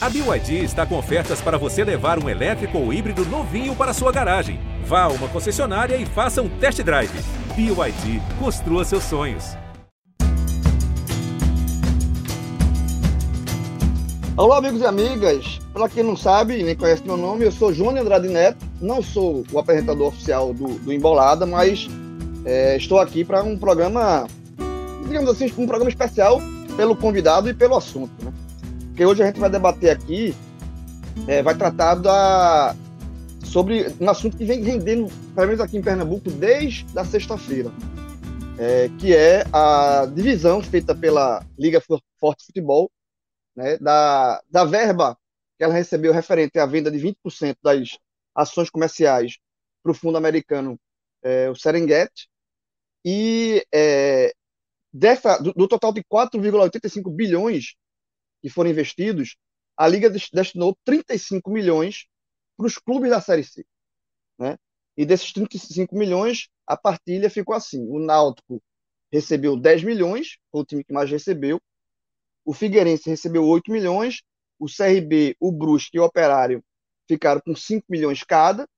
A BYD está com ofertas para você levar um elétrico ou híbrido novinho para sua garagem. Vá a uma concessionária e faça um test drive. BYD, construa seus sonhos. Olá, amigos e amigas. Para quem não sabe, nem conhece meu nome, eu sou Júnior Andrade Neto. Não sou o apresentador oficial do, do Embolada, mas é, estou aqui para um programa, digamos assim, um programa especial pelo convidado e pelo assunto. Porque hoje a gente vai debater aqui, é, vai tratar da, sobre um assunto que vem rendendo, pelo menos aqui em Pernambuco, desde a sexta-feira, é, que é a divisão feita pela Liga Forte Futebol, né, da, da verba que ela recebeu referente à venda de 20% das ações comerciais para o fundo americano, é, o Serengeti, e é, dessa, do, do, total de 4,85 bilhões que foram investidos, a Liga destinou 35 milhões para os clubes da Série C. Né? E desses 35 milhões, a partilha ficou assim: o Náutico recebeu 10 milhões, foi o time que mais recebeu, o Figueirense recebeu 8 milhões, o CRB, o Brusque e o Operário ficaram com 5 milhões cada.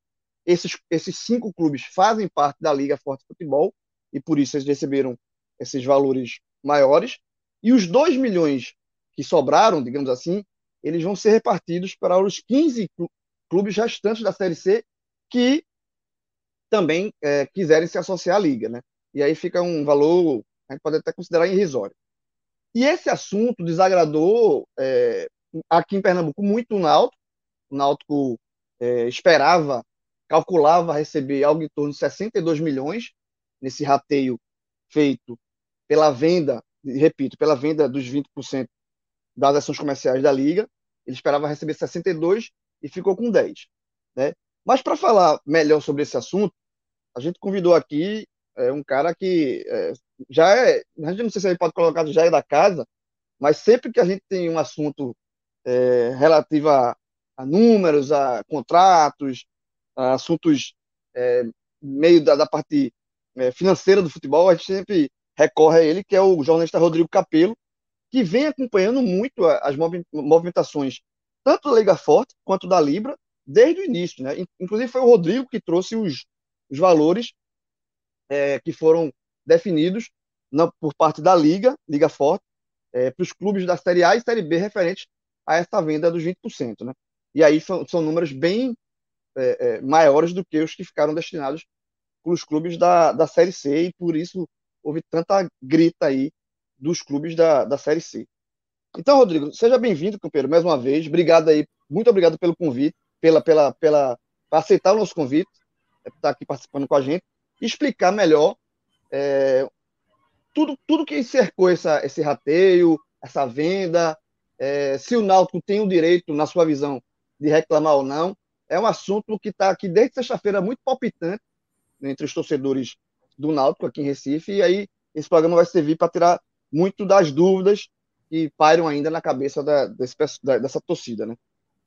Esses, esses cinco clubes fazem parte da Liga Forte Futebol e por isso eles receberam esses valores maiores. E os 2 milhões que sobraram, digamos assim, eles vão ser repartidos para os 15 clubes restantes da Série C que também é, quiserem se associar à Liga. Né? E aí fica um valor, a gente pode até considerar irrisório. E esse assunto desagradou é, aqui em Pernambuco muito o Náutico. O Náutico é, esperava, calculava receber algo em torno de 62 milhões nesse rateio feito pela venda, repito, pela venda dos 20% das ações comerciais da Liga. Ele esperava receber 62 e ficou com 10. Né? Mas para falar melhor sobre esse assunto, a gente convidou aqui é, um cara que é, já é, a gente não sei se ele pode colocar já é da casa, mas sempre que a gente tem um assunto é, relativo a, a, números, a contratos, a assuntos é, meio da, da parte é, financeira do futebol, a gente sempre recorre a ele, que é o jornalista Rodrigo Capello, que vem acompanhando muito as movimentações, tanto da Liga Forte quanto da Libra, desde o início. Né? Inclusive foi o Rodrigo que trouxe os, os valores é, que foram definidos na, por parte da Liga, Liga Forte, é, para os clubes da Série A e Série B referentes a essa venda dos 20%. Né? E aí são, são números bem é, é, maiores do que os que ficaram destinados para os clubes da, da Série C, e por isso houve tanta grita aí dos clubes da, da Série C. Então, Rodrigo, seja bem-vindo, companheiro, mais uma vez. Obrigado aí, muito obrigado pelo convite, pela, pela, pela aceitar o nosso convite, estar tá aqui participando com a gente, explicar melhor é, tudo, tudo que cercou essa, esse rateio, essa venda, é, se o Náutico tem o direito, na sua visão, de reclamar ou não, é um assunto que está aqui desde sexta-feira muito palpitante entre os torcedores do Náutico aqui em Recife, e aí esse programa vai servir para tirar muito das dúvidas que pairam ainda na cabeça da, desse, da, dessa torcida, né?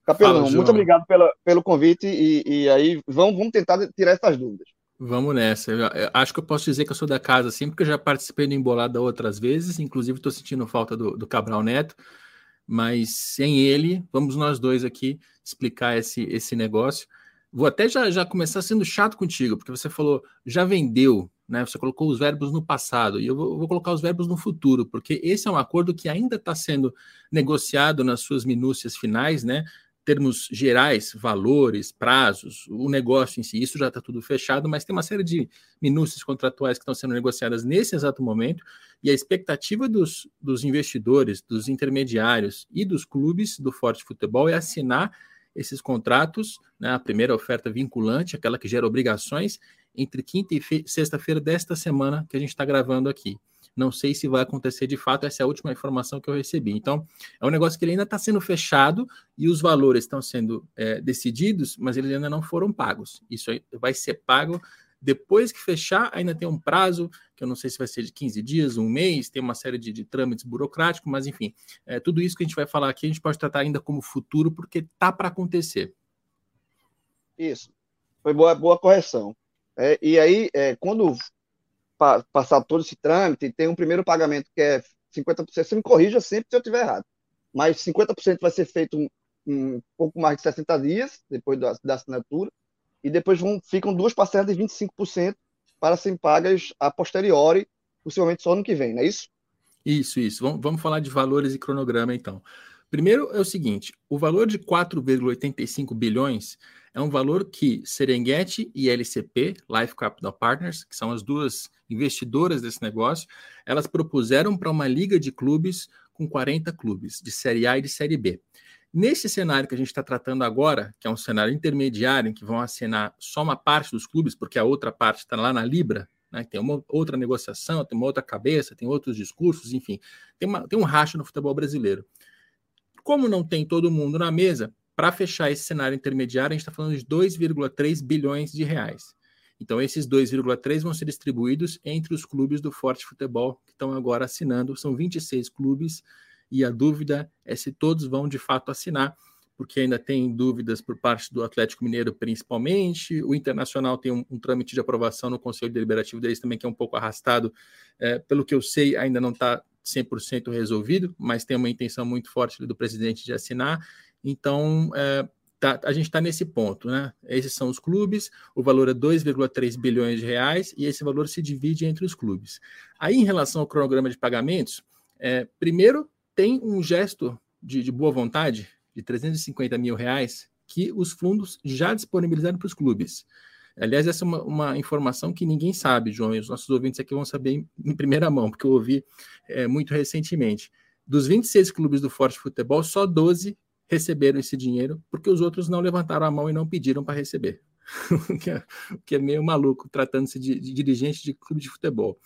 Capelão, muito obrigado pela, pelo convite e, e aí vamos, vamos tentar tirar essas dúvidas. Vamos nessa. Eu acho que eu posso dizer que eu sou da casa, assim, porque eu já participei do Embolada outras vezes, inclusive estou sentindo falta do, do, Cabral Neto, mas sem ele, vamos nós dois aqui explicar esse, esse negócio. Vou até já, já começar sendo chato contigo, porque você falou, já vendeu, né? Você colocou os verbos no passado, e eu vou, vou colocar os verbos no futuro, porque esse é um acordo que ainda está sendo negociado nas suas minúcias finais, né? termos gerais, valores, prazos, o negócio em si, isso já está tudo fechado, mas tem uma série de minúcias contratuais que estão sendo negociadas nesse exato momento, e a expectativa dos, dos investidores, dos intermediários e dos clubes do Forte Futebol é assinar esses contratos, né, a primeira oferta vinculante, aquela que gera obrigações, entre quinta e sexta-feira desta semana que a gente está gravando aqui. Não sei se vai acontecer de fato, essa é a última informação que eu recebi. Então, é um negócio que ele ainda está sendo fechado e os valores estão sendo é, decididos, mas eles ainda não foram pagos. Isso vai ser pago depois que fechar, ainda tem um prazo, que eu não sei se vai ser de 15 dias, um mês, tem uma série de, de trâmites burocráticos, mas enfim, é, tudo isso que a gente vai falar aqui, a gente pode tratar ainda como futuro, porque tá para acontecer. Isso. Foi boa, boa correção. É, e aí, é, quando pa, passar todo esse trâmite, tem um primeiro pagamento que é 50%. Você me corrija sempre se eu estiver errado. Mas 50% vai ser feito um pouco mais de 60 dias depois da, da assinatura, e depois vão, ficam duas parcelas de 25% para serem pagas a posteriori, possivelmente só ano que vem, não é isso? Isso, isso. Vamos, vamos falar de valores e cronograma, então. Primeiro é o seguinte: o valor de 4,85 bilhões é um valor que Serengeti e LCP, Life Capital Partners, que são as duas investidoras desse negócio, elas propuseram para uma liga de clubes com 40 clubes, de Série A e de Série B. Nesse cenário que a gente está tratando agora, que é um cenário intermediário, em que vão assinar só uma parte dos clubes, porque a outra parte está lá na Libra, né, tem uma outra negociação, tem uma outra cabeça, tem outros discursos, enfim, tem, uma, tem um racho no futebol brasileiro. Como não tem todo mundo na mesa, para fechar esse cenário intermediário, a gente está falando de 2,3 bilhões de reais. Então, esses 2,3 vão ser distribuídos entre os clubes do Forte Futebol que estão agora assinando. São 26 clubes e a dúvida é se todos vão de fato assinar, porque ainda tem dúvidas por parte do Atlético Mineiro, principalmente. O Internacional tem um, um trâmite de aprovação no Conselho Deliberativo deles também, que é um pouco arrastado. É, pelo que eu sei, ainda não está 100% resolvido, mas tem uma intenção muito forte do presidente de assinar. Então, é, tá, a gente está nesse ponto, né? Esses são os clubes, o valor é 2,3 bilhões de reais e esse valor se divide entre os clubes. Aí, em relação ao cronograma de pagamentos, é, primeiro tem um gesto de, de, boa vontade de 350 mil reais que os fundos já disponibilizaram para os clubes. Aliás, essa é uma, uma, informação que ninguém sabe, João, e os nossos ouvintes aqui vão saber em, em primeira mão, porque eu ouvi é, muito recentemente. Dos 26 clubes do Forte Futebol, só 12 receberam esse dinheiro, porque os outros não levantaram a mão e não pediram para receber. o, que é, que é meio maluco, tratando-se de, de dirigente de clube de futebol.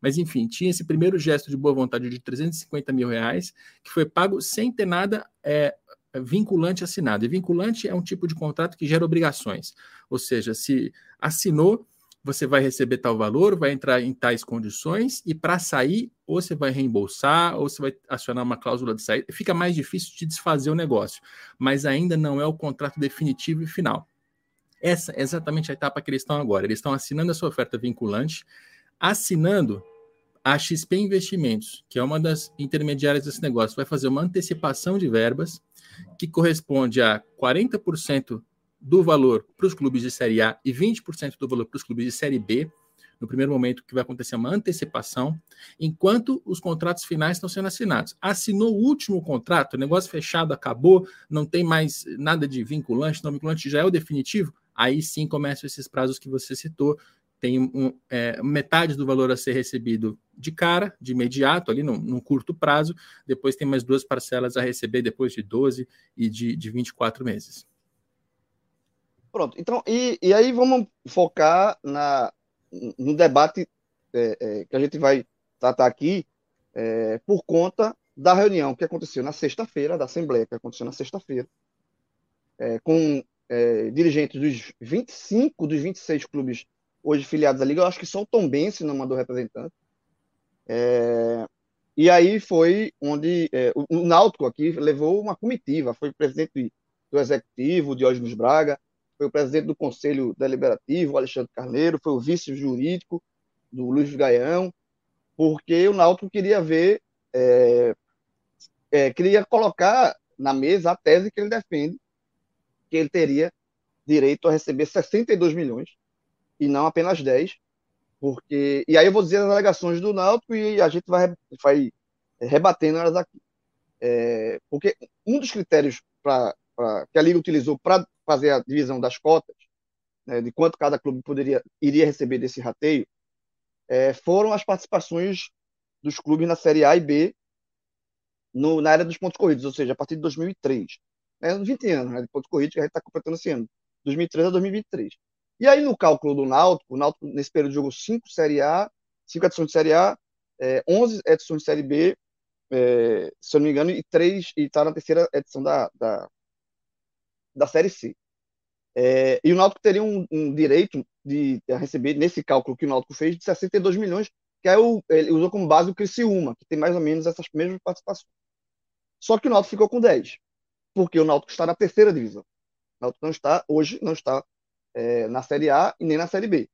Mas, enfim, tinha esse primeiro gesto de boa vontade de 350 mil reais, que foi pago sem ter nada é, vinculante assinado. E vinculante é um tipo de contrato que gera obrigações. Ou seja, se assinou, você vai receber tal valor, vai entrar em tais condições, e para sair, ou você vai reembolsar, ou você vai acionar uma cláusula de saída. Fica mais difícil de desfazer o negócio, mas ainda não é o contrato definitivo e final. Essa é exatamente a etapa que eles estão agora. Eles estão assinando a sua oferta vinculante, assinando a XP Investimentos, que é uma das intermediárias desse negócio, vai fazer uma antecipação de verbas que corresponde a 40% do valor para os clubes de Série A e 20% do valor para os clubes de Série B. No primeiro momento, que vai acontecer uma antecipação, enquanto os contratos finais estão sendo assinados. Assinou o último contrato, negócio fechado, acabou, não tem mais nada de vinculante, não vinculante, já é o definitivo. Aí sim começam esses prazos que você citou, tem um, é, metade do valor a ser recebido de cara, de imediato, ali num, num, curto prazo, depois tem mais duas parcelas a receber depois de 12 e de, de 24 meses. Pronto, então, e, e aí vamos focar na, no debate é, é, que a gente vai tratar aqui é, por conta da reunião que aconteceu na sexta-feira, da Assembleia que aconteceu na sexta-feira, é, com é, dirigentes dos 25 dos 26 clubes hoje filiados à Liga, eu acho que só o Tom Bense não mandou representante. É, e aí foi onde o, o Náutico aqui levou uma comitiva, foi presidente do executivo, Diógenes Braga, foi o presidente do Conselho Deliberativo, Alexandre Carneiro, foi o vice jurídico do Luiz Gaião, porque o Náutico queria ver, é, é, queria colocar na mesa a tese que ele defende, que ele teria direito a receber 62 milhões e não apenas 10, porque e aí eu vou dizer as alegações do Náutico e a gente vai, vai rebatendo elas aqui. É, porque um dos critérios pra, pra, que a Liga utilizou para fazer a divisão das cotas, né, de quanto cada clube poderia iria receber desse rateio, é, foram as participações dos clubes na Série A e B no, na área dos pontos corridos, ou seja, a partir de 2003. Né, 20 anos né, de pontos corridos que a gente está completando esse ano, 2003 a 2023. E aí, no cálculo do Náutico, o Náutico, nesse período, jogou 5 Série A, 5 edições de Série A, é, 11 edições de Série B, é, se eu não me engano, e 3, e está na terceira edição da, da, da Série C. É, e o Náutico teria um, um direito de, receber, nesse cálculo que o Náutico fez, de 62 milhões, que é o, ele usou como base o Criciúma, que tem mais ou menos essas mesmas participações. Só que o Náutico ficou com 10, porque o Náutico está na terceira divisão. O Náutico não está, hoje, não está é, na Série A e nem na Série B.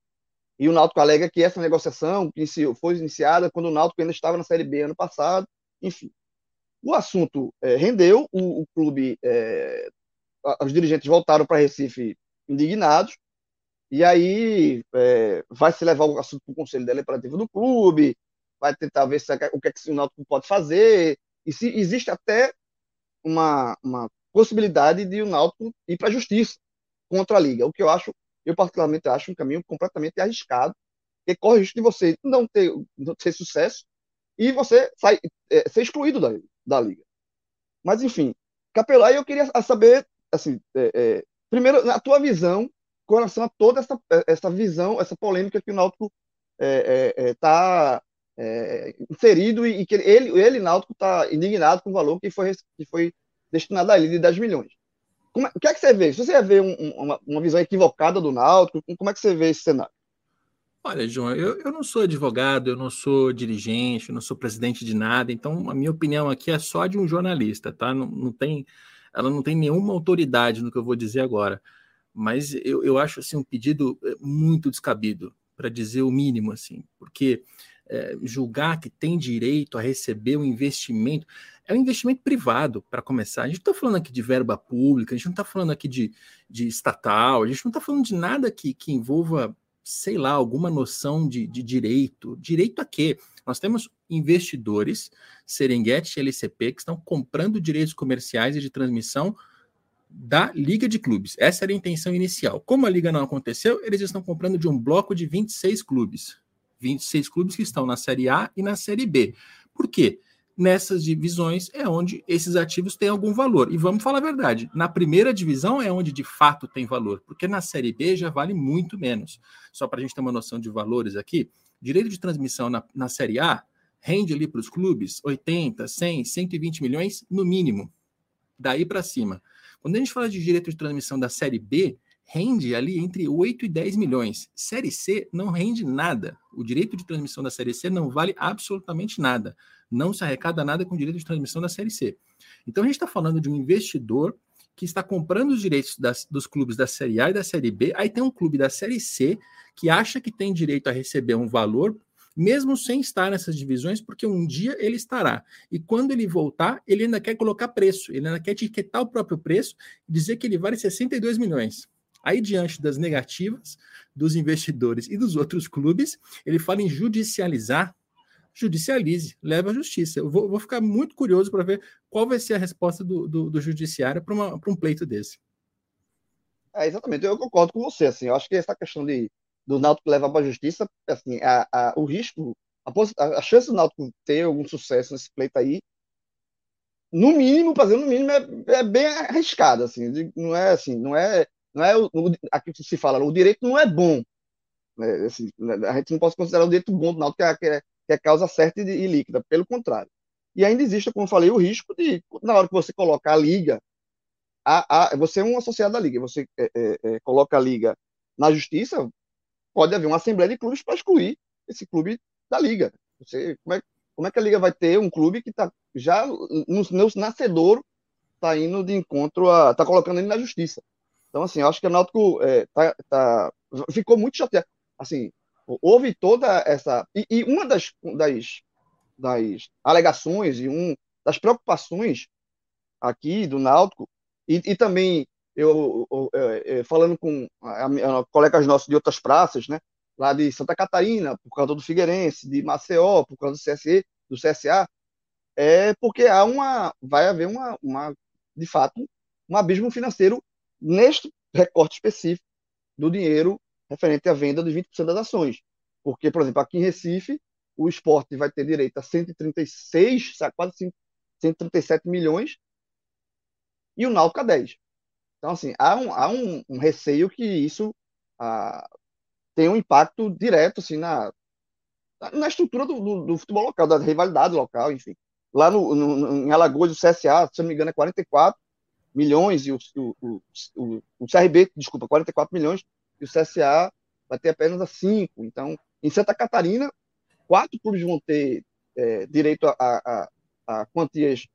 E o Náutico alega que essa negociação foi iniciada quando o Náutico ainda estava na Série B ano passado, enfim. O assunto é, rendeu, o, o clube é, os dirigentes voltaram para Recife indignados, e aí é, vai se levar o assunto para o conselho deliberativo do clube, vai tentar ver se, o que, é que o Náutico pode fazer, e se existe até uma, uma possibilidade de o Náutico ir para a justiça contra a Liga, o que eu acho, eu particularmente acho um caminho completamente arriscado, que corre o risco de você não ter, não ter sucesso e você sai, é, ser excluído da, da Liga. Mas, enfim, Capelá, eu queria saber, assim, é, é, primeiro, na tua visão, com relação a toda essa, essa visão, essa polêmica que o Náutico está é, é, é, inserido e, e, que ele, ele Náutico, está indignado com o valor que foi, que foi destinado a ele de 10 milhões. Como é, o que é que você vê? Se você vê um, uma, uma visão equivocada do Náutico, como é que você vê esse cenário? Olha, João, eu, eu não sou advogado, eu não sou dirigente, eu não sou presidente de nada, então a minha opinião aqui é só de um jornalista, tá? Não, não tem, ela não tem nenhuma autoridade no que eu vou dizer agora. Mas eu, eu acho assim um pedido eh, muito descabido, para dizer o mínimo, assim, porque é, julgar que tem direito a receber um investimento é um investimento privado, para começar. A gente não está falando aqui de verba pública, a gente não está falando aqui de, de estatal, a gente não está falando de nada que, que envolva sei lá, alguma noção de, de direito. Direito a quê? Nós temos investidores, Serengeti e LCP, que estão comprando direitos comerciais e de transmissão da Liga de Clubes. Essa era a intenção inicial. Como a Liga não aconteceu, eles estão comprando de um bloco de 26 clubes. 26 clubes que estão na Série A e na Série B. Por quê? nessas divisões é onde esses ativos têm algum valor. E vamos falar a verdade, na primeira divisão é onde de fato tem valor, porque na Série B já vale muito menos. Só para a gente ter uma noção de valores aqui, direito de transmissão na, na Série A rende ali para os clubes 80, 100, 120 milhões no mínimo. Daí para cima. Quando a gente fala de direito de transmissão da Série B, rende ali entre 8 e 10 milhões. Série C não rende nada. O direito de transmissão da Série C não vale absolutamente nada não se arrecada nada com direito de transmissão da Série C. Então a gente está falando de um investidor que está comprando os direitos das, dos clubes da Série A e da Série B. Aí tem um clube da Série C que acha que tem direito a receber um valor, mesmo sem estar nessas divisões, porque um dia ele estará. E quando ele voltar, ele ainda quer colocar preço, ele ainda quer etiquetar o próprio preço dizer que ele vale 62 milhões. Aí, diante das negativas dos investidores e dos outros clubes, ele fala em judicializar judicialize, leve à justiça. Eu vou, vou ficar muito curioso para ver qual vai ser a resposta do, do, do judiciário para um pleito desse. É, exatamente, eu concordo com você. Assim, eu acho que essa questão de, do Náutico levar para a justiça, assim, a, a, o risco, a, a, chance do Náutico ter algum sucesso nesse pleito aí, no mínimo, fazer no mínimo, é, é bem arriscado. Assim, não é assim, não é, não é o, aqui que se fala, o direito não é bom. Né, assim, a gente não pode considerar o direito bom do Náutico, que é, que é causa certa e, líquida, pelo contrário. E ainda existe, como eu falei, o risco de, na hora que você coloca a liga, a, a, você é um associado da liga, você é, é, é, coloca a liga na justiça, pode haver uma assembleia de clubes para excluir esse clube da liga. Você, como, é, como é que a liga vai ter um clube que está já no, no nascedor está indo de encontro está colocando ele na justiça. Então, assim, eu acho que o Náutico é, tá, tá, ficou muito chateado. Assim, houve toda essa. E, e uma das, das, das alegações e um das preocupações aqui do Náutico, e, e também eu, eu, eu, falando com a, a, colegas nossos de outras praças, né, lá de Santa Catarina, por causa do Figueirense, de Maceió, por causa do CSE, do CSA, é porque há uma, vai haver uma, uma de fato, um abismo financeiro neste recorte específico do dinheiro referente à venda dos 20% das ações. Porque, por exemplo, aqui em Recife, o esporte vai ter direito a 136, quase 137 milhões, e o Náutico a 10. Então, assim, há um, há um, um receio que isso ah, tem um impacto direto assim, na, na estrutura do, do, do, futebol local, da rivalidade local, enfim. Lá no, no, em Alagoas, o CSA, se não me engano, é 44 milhões, e o, o, o, o CRB, desculpa, 44 milhões, e o CSA vai ter apenas a 5. Então, em Santa Catarina, quatro clubes vão ter é, direito a, a, a quantias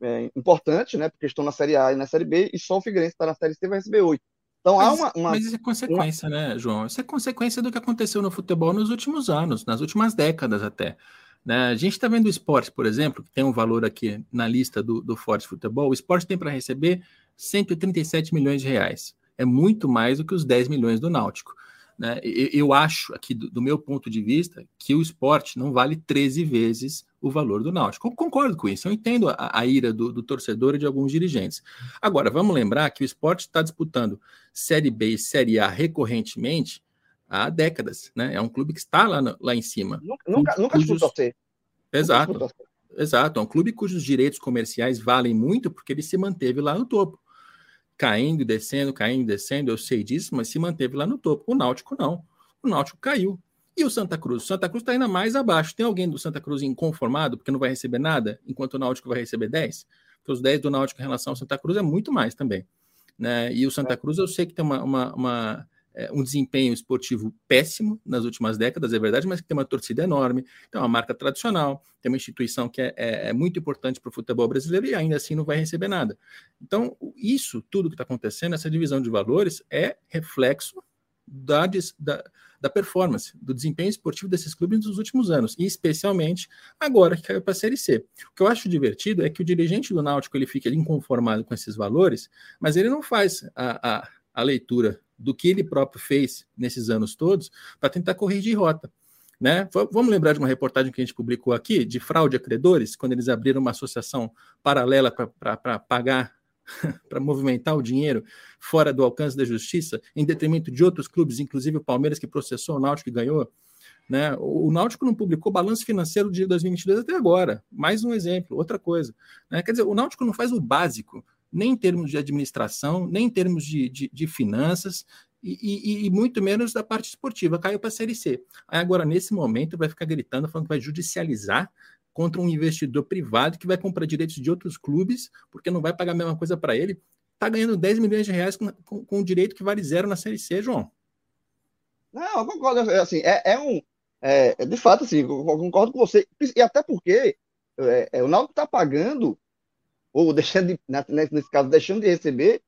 é, importantes, né? Porque estão na Série A e na Série B, e só o Figueirense está na Série C vai receber oito. Então mas, há uma, uma, Mas isso é consequência, uma... né, João? Isso é consequência do que aconteceu no futebol nos últimos anos, nas últimas décadas até. Né? A gente está vendo o esporte, por exemplo, que tem um valor aqui na lista do, do Forte Futebol. O esporte tem para receber 137 milhões de reais. É muito mais do que os 10 milhões do Náutico. Né? Eu acho, aqui do, meu ponto de vista, que o esporte não vale 13 vezes o valor do Náutico. Eu concordo com isso, eu entendo a, a ira do, do, torcedor e de alguns dirigentes. Agora, vamos lembrar que o esporte está disputando Série B e Série A recorrentemente há décadas. Né? É um clube que está lá, no, lá em cima. Nunca, nunca disputou C. Exato. Exato, é um clube cujos direitos comerciais valem muito porque ele se manteve lá no topo caindo e descendo, caindo e descendo, eu sei disso, mas se manteve lá no topo. O Náutico não. O Náutico caiu. E o Santa Cruz? O Santa Cruz está ainda mais abaixo. Tem alguém do Santa Cruz inconformado porque não vai receber nada, enquanto o Náutico vai receber 10? Porque os 10 do Náutico em relação ao Santa Cruz é muito mais também. Né? E o Santa é. Cruz eu sei que tem uma, uma, uma é, um desempenho esportivo péssimo nas últimas décadas, é verdade, mas que tem uma torcida enorme, tem uma marca tradicional, tem uma instituição que é, é, é muito importante para o futebol brasileiro e ainda assim não vai receber nada. Então, isso, tudo que está acontecendo, essa divisão de valores, é reflexo da, da, da, performance, do desempenho esportivo desses clubes nos últimos anos, e especialmente agora que caiu para a Série C. O que eu acho divertido é que o dirigente do Náutico ele fica inconformado com esses valores, mas ele não faz a, a, a leitura do que ele próprio fez nesses anos todos para tentar corrigir rota. Né? Vamos lembrar de uma reportagem que a gente publicou aqui de fraude a credores, quando eles abriram uma associação paralela para pagar, para movimentar o dinheiro fora do alcance da justiça, em detrimento de outros clubes, inclusive o Palmeiras que processou o Náutico e ganhou. Né? O Náutico não publicou balanço financeiro de 2022 até agora. Mais um exemplo, outra coisa. Né? Quer dizer, o Náutico não faz o básico nem em termos de administração, nem em termos de, de, de finanças, e, e, e, muito menos da parte esportiva. Caiu para a Série C. Aí agora, nesse momento, vai ficar gritando, falando que vai judicializar contra um investidor privado que vai comprar direitos de outros clubes, porque não vai pagar a mesma coisa para ele. Está ganhando 10 milhões de reais com, com, com, um direito que vale zero na Série C, João. Não, eu concordo. É, assim, é, é um. É, de fato, assim, eu concordo com você. E até porque é, é o Náutico está pagando ou deixando de, nesse caso, deixando de receber,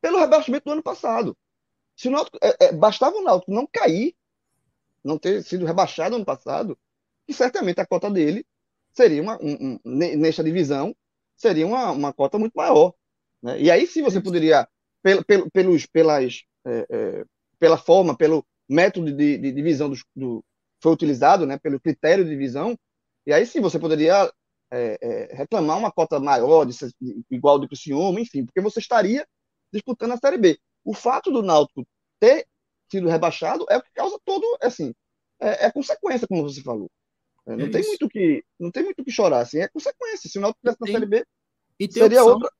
pelo rebaixamento do ano passado. Se o Náutico, é, é, bastava o Náutico não cair, não ter sido rebaixado ano passado, e certamente a cota dele seria uma, um, um, nesta divisão, seria uma, uma cota muito maior. Né? E aí sim você poderia, pel, pel, pelos, pelas, é, é, pela forma, pelo método de, de divisão do, do, foi utilizado, né, pelo critério de divisão, e aí sim você poderia é, é, reclamar uma cota maior, de, de, igual do Criciúma, enfim, porque você estaria disputando a Série B. O fato do Náutico ter sido rebaixado é o que causa todo, assim, é, é consequência, como você falou. É, não, é tem muito que, não tem muito que chorar, assim, é consequência. Se o Náutico estivesse na Série B, e tem seria opção, outra.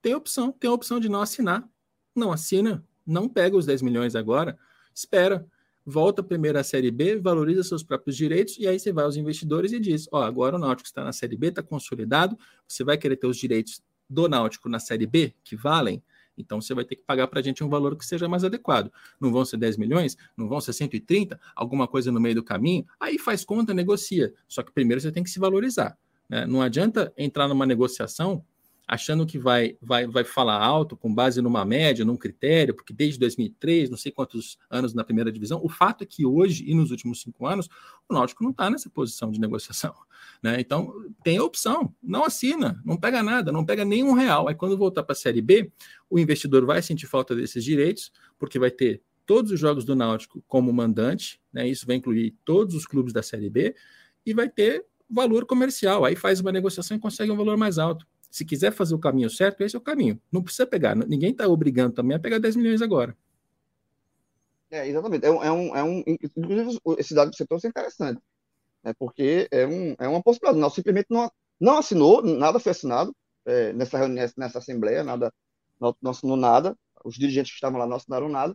Tem opção, tem a opção de não assinar. Não assina, não pega os 10 milhões agora, espera volta primeiro à Série B, valoriza seus próprios direitos, e aí você vai aos investidores e diz: Ó, agora o Náutico está na Série B, está consolidado, você vai querer ter os direitos do Náutico na Série B, que valem, então você vai ter que pagar para a gente um valor que seja mais adequado. Não vão ser 10 milhões, não vão ser 130, alguma coisa no meio do caminho, aí faz conta, negocia. Só que primeiro você tem que se valorizar. Né? Não adianta entrar numa negociação achando que vai, vai, vai falar alto com base numa média, num critério, porque desde 2003, não sei quantos anos na primeira divisão, o fato é que hoje e nos últimos cinco anos, o Náutico não está nessa posição de negociação. Né? Então, tem a opção, não assina, não pega nada, não pega nenhum real. Aí, quando voltar para a Série B, o investidor vai sentir falta desses direitos, porque vai ter todos os jogos do Náutico como mandante, né? isso vai incluir todos os clubes da Série B, e vai ter valor comercial. Aí faz uma negociação e consegue um valor mais alto. Se quiser fazer o caminho certo, esse é o caminho. Não precisa pegar. Ninguém está obrigando também a pegar 10 milhões agora. É, exatamente. É um, é um, é um, inclusive, esse dado você trouxe é interessante. Né, porque é, um, é uma possibilidade. Não, simplesmente não, não assinou, nada foi assinado é, nessa reunião, nessa assembleia, nada, não, não assinou nada. Os dirigentes que estavam lá não assinaram nada.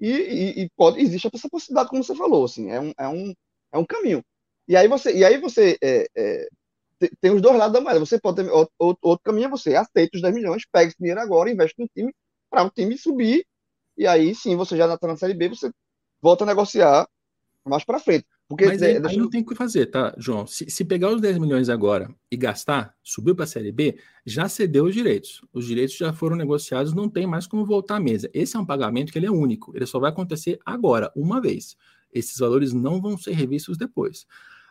E, e, e, pode, existe essa possibilidade, como você falou, assim, é um, é um, é um caminho. E aí você, e aí você é, é, tem os dois lados da moeda. Você pode ter outro, outro caminho é você aceita os 10 milhões, pega esse dinheiro agora, investe no time para o time subir e aí sim você já está na série B, você volta a negociar mais para frente. Porque Mas aí, deixa... aí, não tem o que fazer, tá, João? Se, se, pegar os 10 milhões agora e gastar, subiu para a Série B, já cedeu os direitos. Os direitos já foram negociados, não tem mais como voltar à mesa. Esse é um pagamento que ele é único, ele só vai acontecer agora, uma vez. Esses valores não vão ser revistos depois.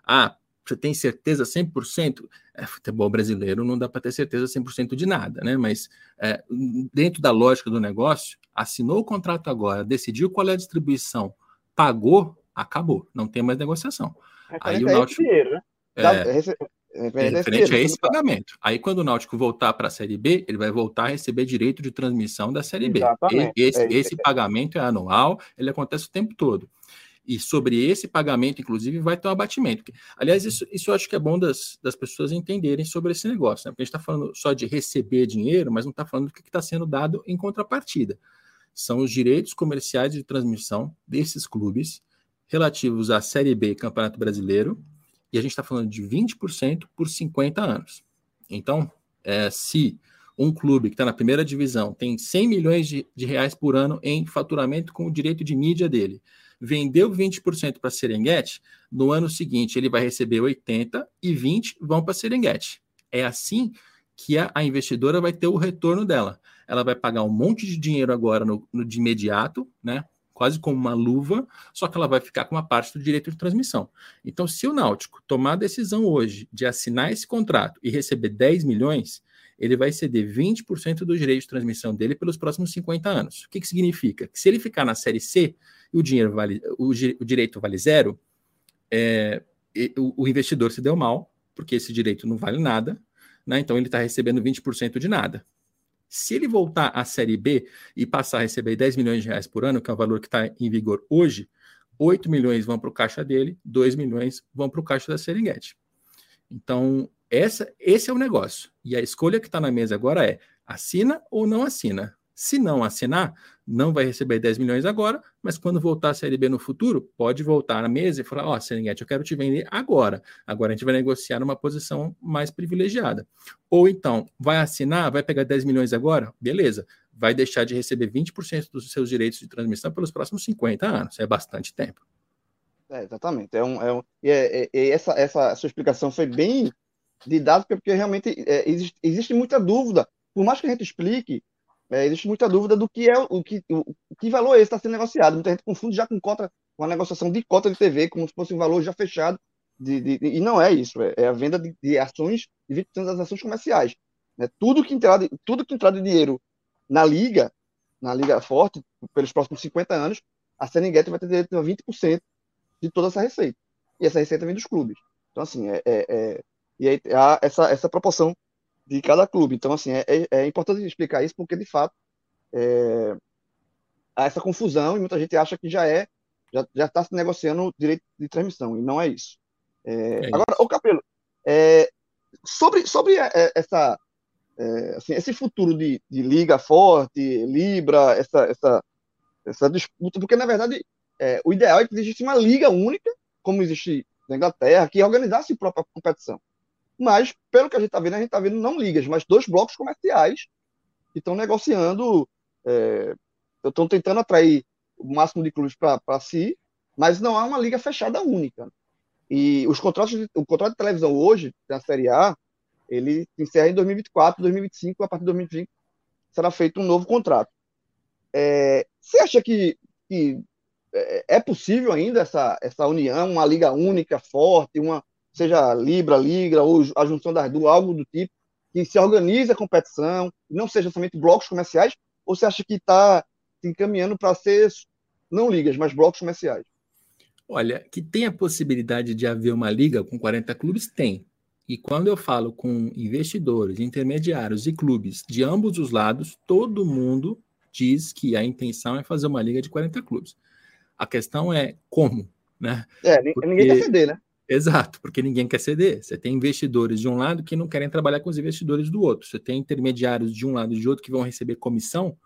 Ah, você tem certeza 100%? É, futebol brasileiro não dá para ter certeza 100% de nada, né? Mas é, dentro da lógica do negócio, assinou o contrato agora, decidiu qual é a distribuição, pagou, acabou, não tem mais negociação. É, Aí o Náutico. Dinheiro, né? É, é, é referente a esse pagamento. Aí, quando o Náutico voltar para a Série B, ele vai voltar a receber direito de transmissão da Série B. Esse, esse pagamento é anual, ele acontece o tempo todo. E sobre esse pagamento, inclusive, vai ter um abatimento. Aliás, isso, isso eu acho que é bom das, das pessoas entenderem sobre esse negócio, né? Porque a gente está falando só de receber dinheiro, mas não está falando do que está sendo dado em contrapartida. São os direitos comerciais de transmissão desses clubes relativos à Série B Campeonato Brasileiro e a gente está falando de 20% por 50 anos. Então, é, se um clube que está na primeira divisão tem 100 milhões de, de, reais por ano em faturamento com o direito de mídia dele, vendeu 20% para Serengeti, no ano seguinte ele vai receber 80 e 20 vão para Serengeti. É assim que a, a, investidora vai ter o retorno dela. Ela vai pagar um monte de dinheiro agora no, no de imediato, né? quase como uma luva, só que ela vai ficar com uma parte do direito de transmissão. Então, se o Náutico tomar a decisão hoje de assinar esse contrato e receber 10 milhões, ele vai ceder 20% do direito de transmissão dele pelos próximos 50 anos. O que, que significa? Que se ele ficar na Série C e o, dinheiro vale, o, o direito vale zero, é, o, o investidor se deu mal, porque esse direito não vale nada, né? então ele está recebendo 20% de nada. Se ele voltar à Série B e passar a receber 10 milhões de reais por ano, que é o valor que está em vigor hoje, 8 milhões vão para o caixa dele, 2 milhões vão para o caixa da Serengeti. Então, essa, esse é o negócio. E a escolha que está na mesa agora é assina ou não assina. Se não assinar, não vai receber 10 milhões agora, mas quando voltar a Série B no futuro, pode voltar na mesa e falar: Ó, oh, Serengeti, eu quero te vender agora. Agora a gente vai negociar numa posição mais privilegiada. Ou então, vai assinar, vai pegar 10 milhões agora? Beleza. Vai deixar de receber 20% dos seus direitos de transmissão pelos próximos 50 anos. É bastante tempo. É, exatamente. É um, é um, e é, é, essa, essa sua explicação foi bem didática, porque realmente é, existe, existe muita dúvida. Por mais que a gente explique, é, existe muita dúvida do que é o que, o, que valor esse está sendo negociado. Muita gente confunde já com cota, com a negociação de cota de TV, como se fosse um valor já fechado. De, de, de, e não é isso, é, é a venda de, de ações, de 20% das ações comerciais. Né? Tudo, que entrar de, tudo que entrar de dinheiro na liga, na liga forte, pelos próximos 50 anos, a Serengeti vai ter direito a 20% de toda essa receita. E essa receita vem dos clubes. Então, assim, é, é, é e aí há essa, essa proporção de cada clube. Então, assim, é, é, é importante explicar isso porque, de fato, é, há essa confusão e muita gente acha que já é, já está se negociando direito de transmissão, e não é isso. É, é agora, o Capelo, é, sobre, sobre essa, assim, esse futuro de, de, Liga Forte, Libra, essa, essa, essa disputa, porque, na verdade, o ideal é que existisse uma liga única, como existe na Inglaterra, que organizasse a própria competição. Mas, pelo que a gente está vendo, a gente está vendo não ligas, mas dois blocos comerciais que estão negociando, é, estão tentando atrair o máximo de clubes para si, mas não há uma liga fechada única. E os contratos, o contrato de televisão hoje, da Série A, ele encerra em 2024, 2025, a partir de 2025 será feito um novo contrato. É, você acha que, que é, é possível ainda essa, essa união, uma liga única, forte, uma, seja Libra, Liga, ou a junção das duas, algo do tipo, que se organize a competição, não seja somente blocos comerciais, ou você acha que está se encaminhando para ser não ligas, mas blocos comerciais? Olha, que tem a possibilidade de haver uma liga com 40 clubes, tem. E quando eu falo com investidores, intermediários e clubes de ambos os lados, todo mundo diz que a intenção é fazer uma liga de 40 clubes. A questão é como, né? É, Porque... ninguém quer ceder, né? Exato, porque ninguém quer ceder. Você tem investidores de um lado que não querem trabalhar com os investidores do outro. Você tem intermediários de um lado e de outro que vão receber comissão,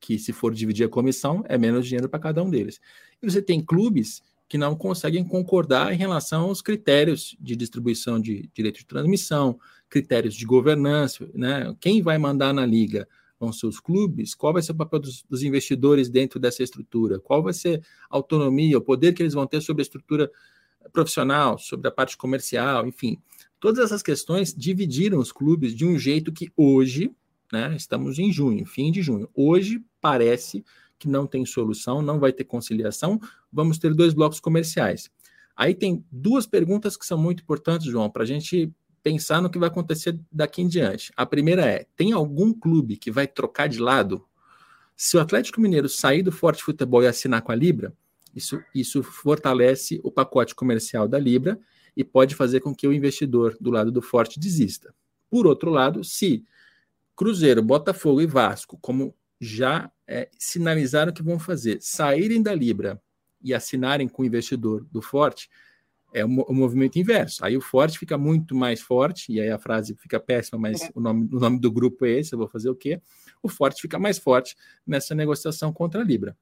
que se for dividir a comissão, é menos dinheiro para cada um deles. E você tem clubes que não conseguem concordar em relação aos critérios de distribuição de direito de transmissão, critérios de governança, né? Quem vai mandar na liga? Vão ser os clubes? Qual vai ser o papel dos, dos investidores dentro dessa estrutura? Qual vai ser a autonomia, o poder que eles vão ter sobre a estrutura profissional, sobre a parte comercial, enfim. Todas essas questões dividiram os clubes de um jeito que hoje, né, estamos em junho, fim de junho, hoje parece que não tem solução, não vai ter conciliação, vamos ter dois blocos comerciais. Aí tem duas perguntas que são muito importantes, João, para a gente pensar no que vai acontecer daqui em diante. A primeira é: tem algum clube que vai trocar de lado? Se o Atlético Mineiro sair do Forte Futebol e assinar com a Libra, isso, isso fortalece o pacote comercial da Libra e pode fazer com que o investidor do lado do Forte desista. Por outro lado, se Cruzeiro, Botafogo e Vasco, como já é, sinalizaram que vão fazer, saírem da Libra e assinarem com o investidor do Forte, é o, o, movimento inverso. Aí o Forte fica muito mais forte, e aí a frase fica péssima, mas é. o, nome, o nome do grupo é esse, eu vou fazer o quê? O Forte fica mais forte nessa negociação contra a Libra.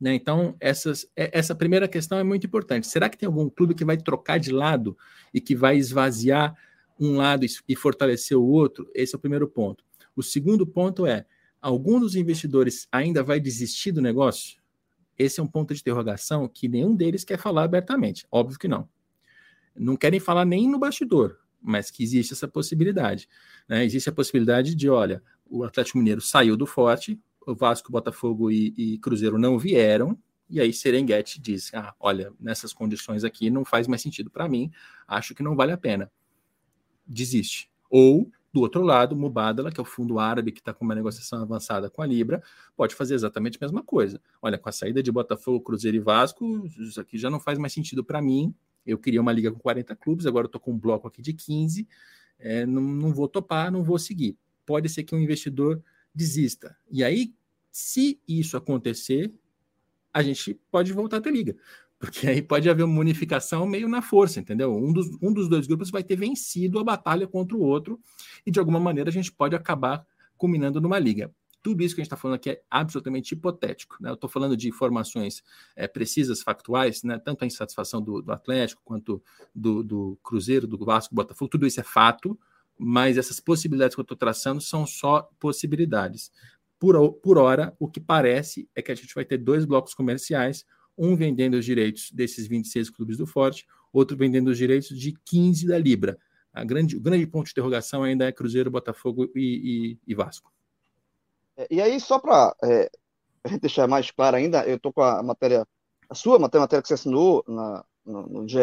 Né? Então, essas, é, essa primeira questão é muito importante. Será que tem algum clube que vai trocar de lado e que vai esvaziar um lado e fortalecer o outro? Esse é o primeiro ponto. O segundo ponto é: algum dos investidores ainda vai desistir do negócio? Esse é um ponto de interrogação que nenhum deles quer falar abertamente. Óbvio que não. Não querem falar nem no bastidor, mas que existe essa possibilidade. Né? Existe a possibilidade de, olha, o Atlético Mineiro saiu do forte, Vasco, Botafogo e, e Cruzeiro não vieram, e aí Serengeti diz: ah, olha, nessas condições aqui não faz mais sentido para mim, acho que não vale a pena. Desiste. Ou, do outro lado, Mubadala, que é o fundo árabe que está com uma negociação avançada com a Libra, pode fazer exatamente a mesma coisa. Olha, com a saída de Botafogo, Cruzeiro e Vasco, isso aqui já não faz mais sentido para mim. Eu queria uma liga com 40 clubes, agora estou com um bloco aqui de 15, é, não, não vou topar, não vou seguir. Pode ser que um investidor desista. E aí, se isso acontecer, a gente pode voltar a ter liga. Porque aí pode haver uma unificação meio na força, entendeu? Um dos, um dos dois grupos vai ter vencido a batalha contra o outro, e de alguma maneira a gente pode acabar culminando numa liga. Tudo isso que a gente está falando aqui é absolutamente hipotético. Né? Eu estou falando de informações é, precisas, factuais, né? tanto a insatisfação do, do Atlético quanto do, do Cruzeiro, do Vasco, do Botafogo, tudo isso é fato, mas essas possibilidades que eu estou traçando são só possibilidades. Por, por hora, o que parece é que a gente vai ter dois blocos comerciais, um vendendo os direitos desses 26 clubes do Forte, outro vendendo os direitos de 15 da Libra. A grande, o grande ponto de interrogação ainda é Cruzeiro, Botafogo e, e, e Vasco. É, e aí, só para é, deixar mais claro ainda, eu estou com a matéria, a sua matéria, a matéria que você assinou na, no, no GE,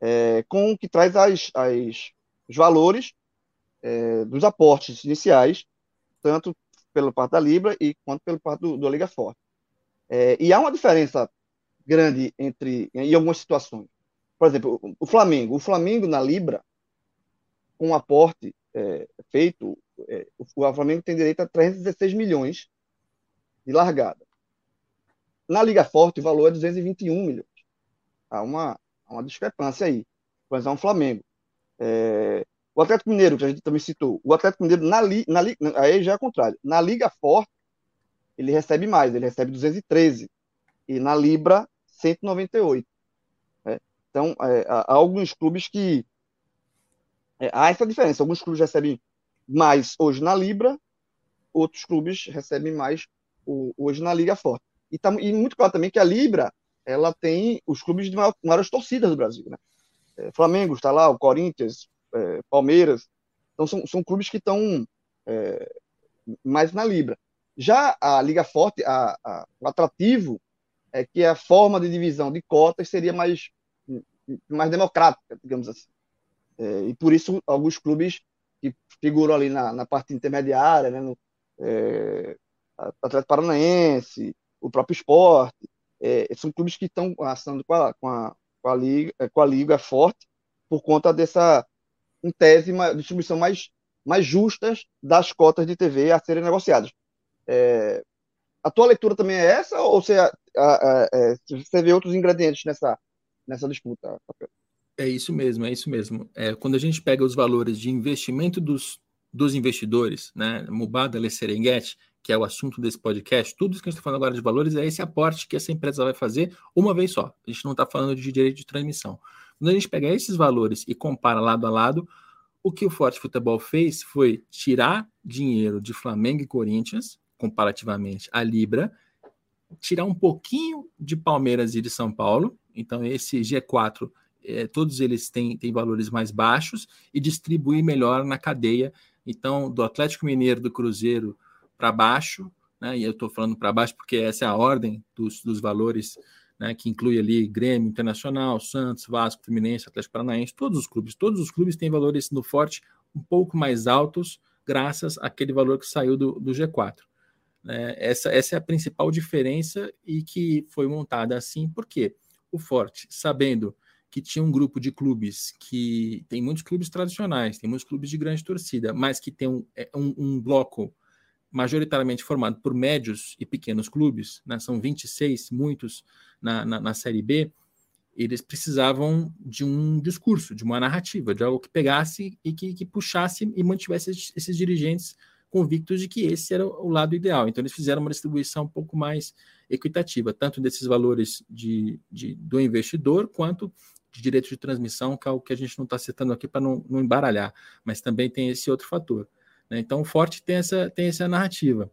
é, com o que traz as, as, os valores é, dos aportes iniciais, tanto pela parte da Libra e quanto pela parte do, do Liga Forte. É, e há uma diferença grande entre em algumas situações. Por exemplo, o Flamengo. O Flamengo na Libra, com um aporte é, feito, é, o Flamengo tem direito a 316 milhões de largada. Na Liga Forte, o valor é 221 milhões. Há uma, uma discrepância aí. Mas é um Flamengo. É, o Atlético Mineiro, que a gente também citou, o Atlético Mineiro, na, na li, aí já é o contrário. Na Liga Forte, ele recebe mais, ele recebe 213. E na Libra, 198. Né? Então, é, há alguns clubes que. É, há essa diferença. Alguns clubes recebem mais hoje na Libra, outros clubes recebem mais hoje na Liga Forte. E, tá, e muito claro também que a Libra ela tem os clubes de maior, maiores torcidas do Brasil. Né? É, Flamengo está lá, o Corinthians, é, Palmeiras. Então, são, são clubes que estão é, mais na Libra. Já a Liga Forte, a, a, o atrativo é que a forma de divisão de cotas seria mais, mais democrática, digamos assim. É, e por isso, alguns clubes que figuram ali na, na parte intermediária, né, no, é, Atlético Paranaense, o próprio esporte, é, são clubes que estão assinando com a, com, a, com, a Liga, com a Liga Forte por conta dessa em tese, uma distribuição mais, mais justas das cotas de TV a serem negociadas. É, a tua leitura também é essa ou você, a, a, é, você vê outros ingredientes nessa, nessa disputa? É isso mesmo, é isso mesmo. É, quando a gente pega os valores de investimento dos, dos investidores, né, Mubada Le que é o assunto desse podcast, tudo isso que a gente está falando agora de valores é esse aporte que essa empresa vai fazer uma vez só. A gente não está falando de direito de transmissão. Quando a gente pega esses valores e compara lado a lado, o que o Forte Futebol fez foi tirar dinheiro de Flamengo e Corinthians, comparativamente à Libra, tirar um pouquinho de Palmeiras e de São Paulo. Então, esse G4, é, todos eles têm, têm valores mais baixos e distribuir melhor na cadeia. Então, do Atlético Mineiro, do Cruzeiro para baixo, né, e eu estou falando para baixo porque essa é a ordem dos, dos valores né, que inclui ali Grêmio Internacional, Santos, Vasco, Fluminense, Atlético Paranaense, todos os clubes. Todos os clubes têm valores no forte um pouco mais altos, graças àquele valor que saiu do, do G4. Né? Essa, essa é a principal diferença e que foi montada assim, porque o Forte, sabendo que tinha um grupo de clubes que tem muitos clubes tradicionais, tem muitos clubes de grande torcida, mas que tem um, é, um, um bloco majoritariamente formado por médios e pequenos clubes, né, são 26, muitos na, na, na, Série B, eles precisavam de um discurso, de uma narrativa, de algo que pegasse e que, que puxasse e mantivesse esses, dirigentes convictos de que esse era o lado ideal. Então, eles fizeram uma distribuição um pouco mais equitativa, tanto desses valores de, de do investidor, quanto de direito de transmissão, que é o que a gente não está citando aqui para não, não, embaralhar, mas também tem esse outro fator. Né? Então, o Forte tem essa, tem essa narrativa.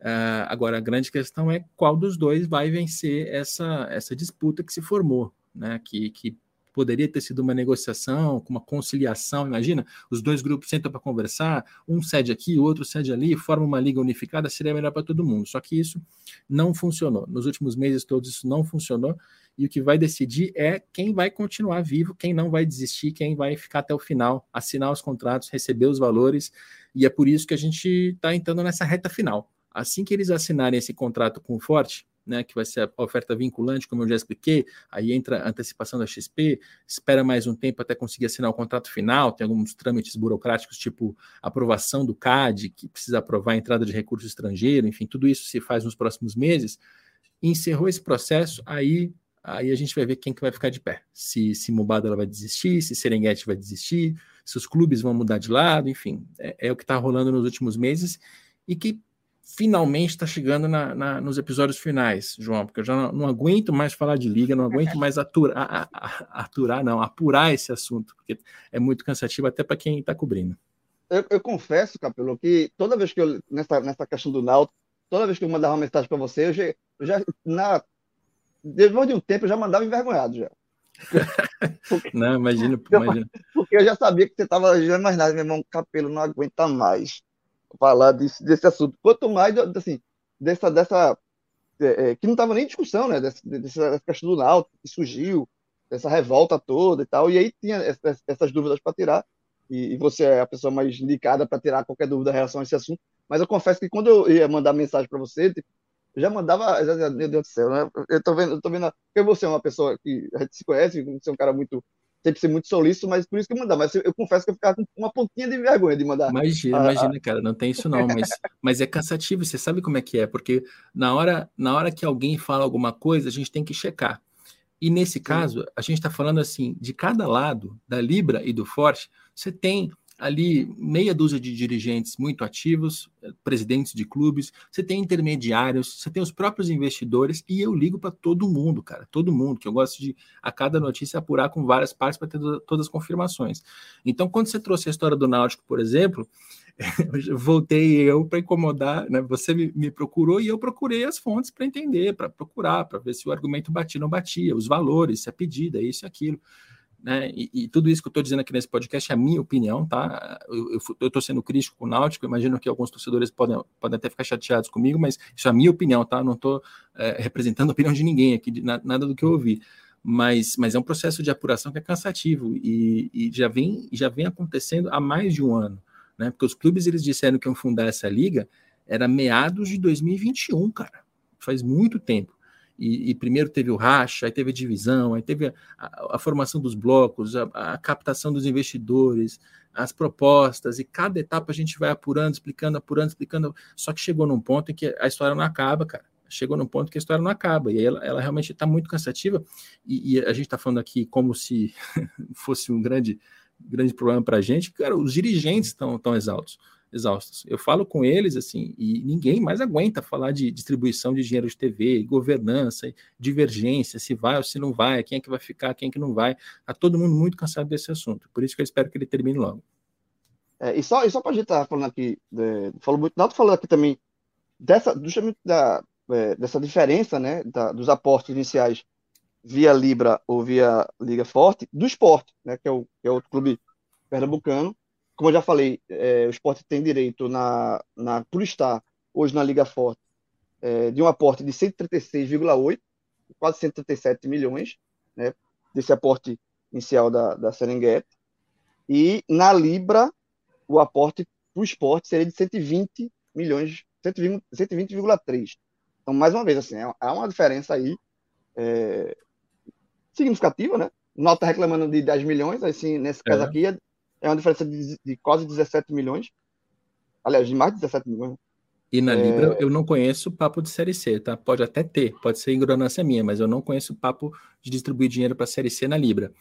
Uh, agora, a grande questão é qual dos dois vai vencer essa, essa disputa que se formou, né? que, que poderia ter sido uma negociação, com uma conciliação. Imagina, os dois grupos sentam para conversar, um cede aqui, o outro cede ali, forma uma liga unificada, seria melhor para todo mundo. Só que isso não funcionou. Nos últimos meses todos isso não funcionou. E o que vai decidir é quem vai continuar vivo, quem não vai desistir, quem vai ficar até o final, assinar os contratos, receber os valores. E é por isso que a gente está entrando nessa reta final. Assim que eles assinarem esse contrato com o Forte, né, que vai ser a oferta vinculante, como eu já expliquei, aí entra a antecipação da XP, espera mais um tempo até conseguir assinar o contrato final, tem alguns trâmites burocráticos, tipo aprovação do CAD, que precisa aprovar a entrada de recurso estrangeiro, enfim, tudo isso se faz nos próximos meses. Encerrou esse processo, aí aí a gente vai ver quem que vai ficar de pé. Se, se Mubada vai desistir, se Serengeti vai desistir, se os clubes vão mudar de lado, enfim, é, é o que está rolando nos últimos meses e que finalmente está chegando na, na, nos episódios finais, João, porque eu já não, não, aguento mais falar de liga, não aguento mais aturar, aturar, não, apurar esse assunto, porque é muito cansativo até para quem está cobrindo. Eu, eu, confesso, Capelo, que toda vez que eu, nessa, nessa questão do Náutico, toda vez que eu mandava uma mensagem para você, eu já, eu já, na, depois de um tempo, eu já mandava envergonhado já. Porque, não, imagina, imagina. Porque eu já sabia que você estava já mais nada, meu irmão, Capelo não aguenta mais falar desse, desse assunto. Quanto mais, assim, dessa, dessa é, é que não estava nem em discussão, né? Dessa, dessa questão do Náutico que surgiu, dessa revolta toda e tal. E aí tinha essas, essas dúvidas para tirar. E, e, você é a pessoa mais indicada para tirar qualquer dúvida em relação a esse assunto. Mas eu confesso que quando eu ia mandar mensagem para você, tipo, já mandava, meu Deus do céu, né? Eu tô vendo, eu tô vendo, porque você é uma pessoa que a gente se conhece, você é um cara muito sempre ser muito solícito, mas por isso que mandar. Mas eu, eu, confesso que eu ficava com uma pontinha de vergonha de mandar. Imagina, ah, imagina, cara, não tem isso não, mas, mas é cansativo, você sabe como é que é, porque na hora, na hora que alguém fala alguma coisa, a gente tem que checar. E nesse caso, a gente está falando assim, de cada lado, da Libra e do Forte, você tem ali meia dúzia de dirigentes muito ativos, eh, presidentes de clubes, você tem intermediários, você tem os próprios investidores, e eu ligo para todo mundo, cara, todo mundo, que eu gosto de a cada notícia apurar com várias partes para ter todas as confirmações. Então, quando você trouxe a história do Náutico, por exemplo, voltei eu para incomodar, né? Você me, me, procurou e eu procurei as fontes para entender, para procurar, para ver se o argumento batia ou não batia, os valores, se a pedida, isso e aquilo né? E, e, tudo isso que eu estou dizendo aqui nesse podcast é a minha opinião, tá? Eu estou sendo crítico com o Náutico, imagino que alguns torcedores podem, podem até ficar chateados comigo, mas isso é a minha opinião, tá? Não estou é, representando a opinião de ninguém aqui, de, nada do que eu ouvi. Mas, mas é um processo de apuração que é cansativo e, e já, vem, já vem acontecendo há mais de um ano, né? Porque os clubes eles disseram que iam fundar essa liga era meados de 2021, cara. Faz muito tempo e, e, primeiro teve o racha, aí teve a divisão, aí teve a, a, a formação dos blocos, a, a, captação dos investidores, as propostas, e cada etapa a gente vai apurando, explicando, apurando, explicando, só que chegou num ponto em que a história não acaba, cara. Chegou num ponto que a história não acaba, e ela, ela realmente está muito cansativa, e, e a gente está falando aqui como se fosse um grande, grande problema para a gente, cara, os dirigentes estão tão exaltos exaustos. Eu falo com eles assim, e ninguém mais aguenta falar de distribuição de dinheiro de TV, governança, divergência, se vai ou se não vai, quem é que vai ficar, quem é que não vai. Está todo mundo muito cansado desse assunto. Por isso que eu espero que ele termine logo. É, e só, e só para a gente estar tá falando aqui, é, falou muito, Nato falou aqui também dessa, justamente da, é, dessa diferença, né, da, dos aportes iniciais via Libra ou via Liga Forte, do esporte, né, que é o, que é outro clube pernambucano, como eu já falei, é, o esporte tem direito, na, na, por estar hoje na Liga Forte, é, de um aporte de 136,8, quase 137 milhões, né, desse aporte inicial da, da Serengeti. E na Libra, o aporte para o esporte seria de 120 milhões, 120,3. Então, mais uma vez, assim, é, há uma diferença aí é, significativa, né? O Nota reclamando de 10 milhões, assim, nesse caso é. aqui é, uma diferença de, de, quase 17 milhões. Aliás, de mais de 17 milhões. E na é... Libra eu não conheço papo de Série C, tá? Pode até ter, pode ser ignorância minha, mas eu não conheço papo de distribuir dinheiro para Série C na Libra.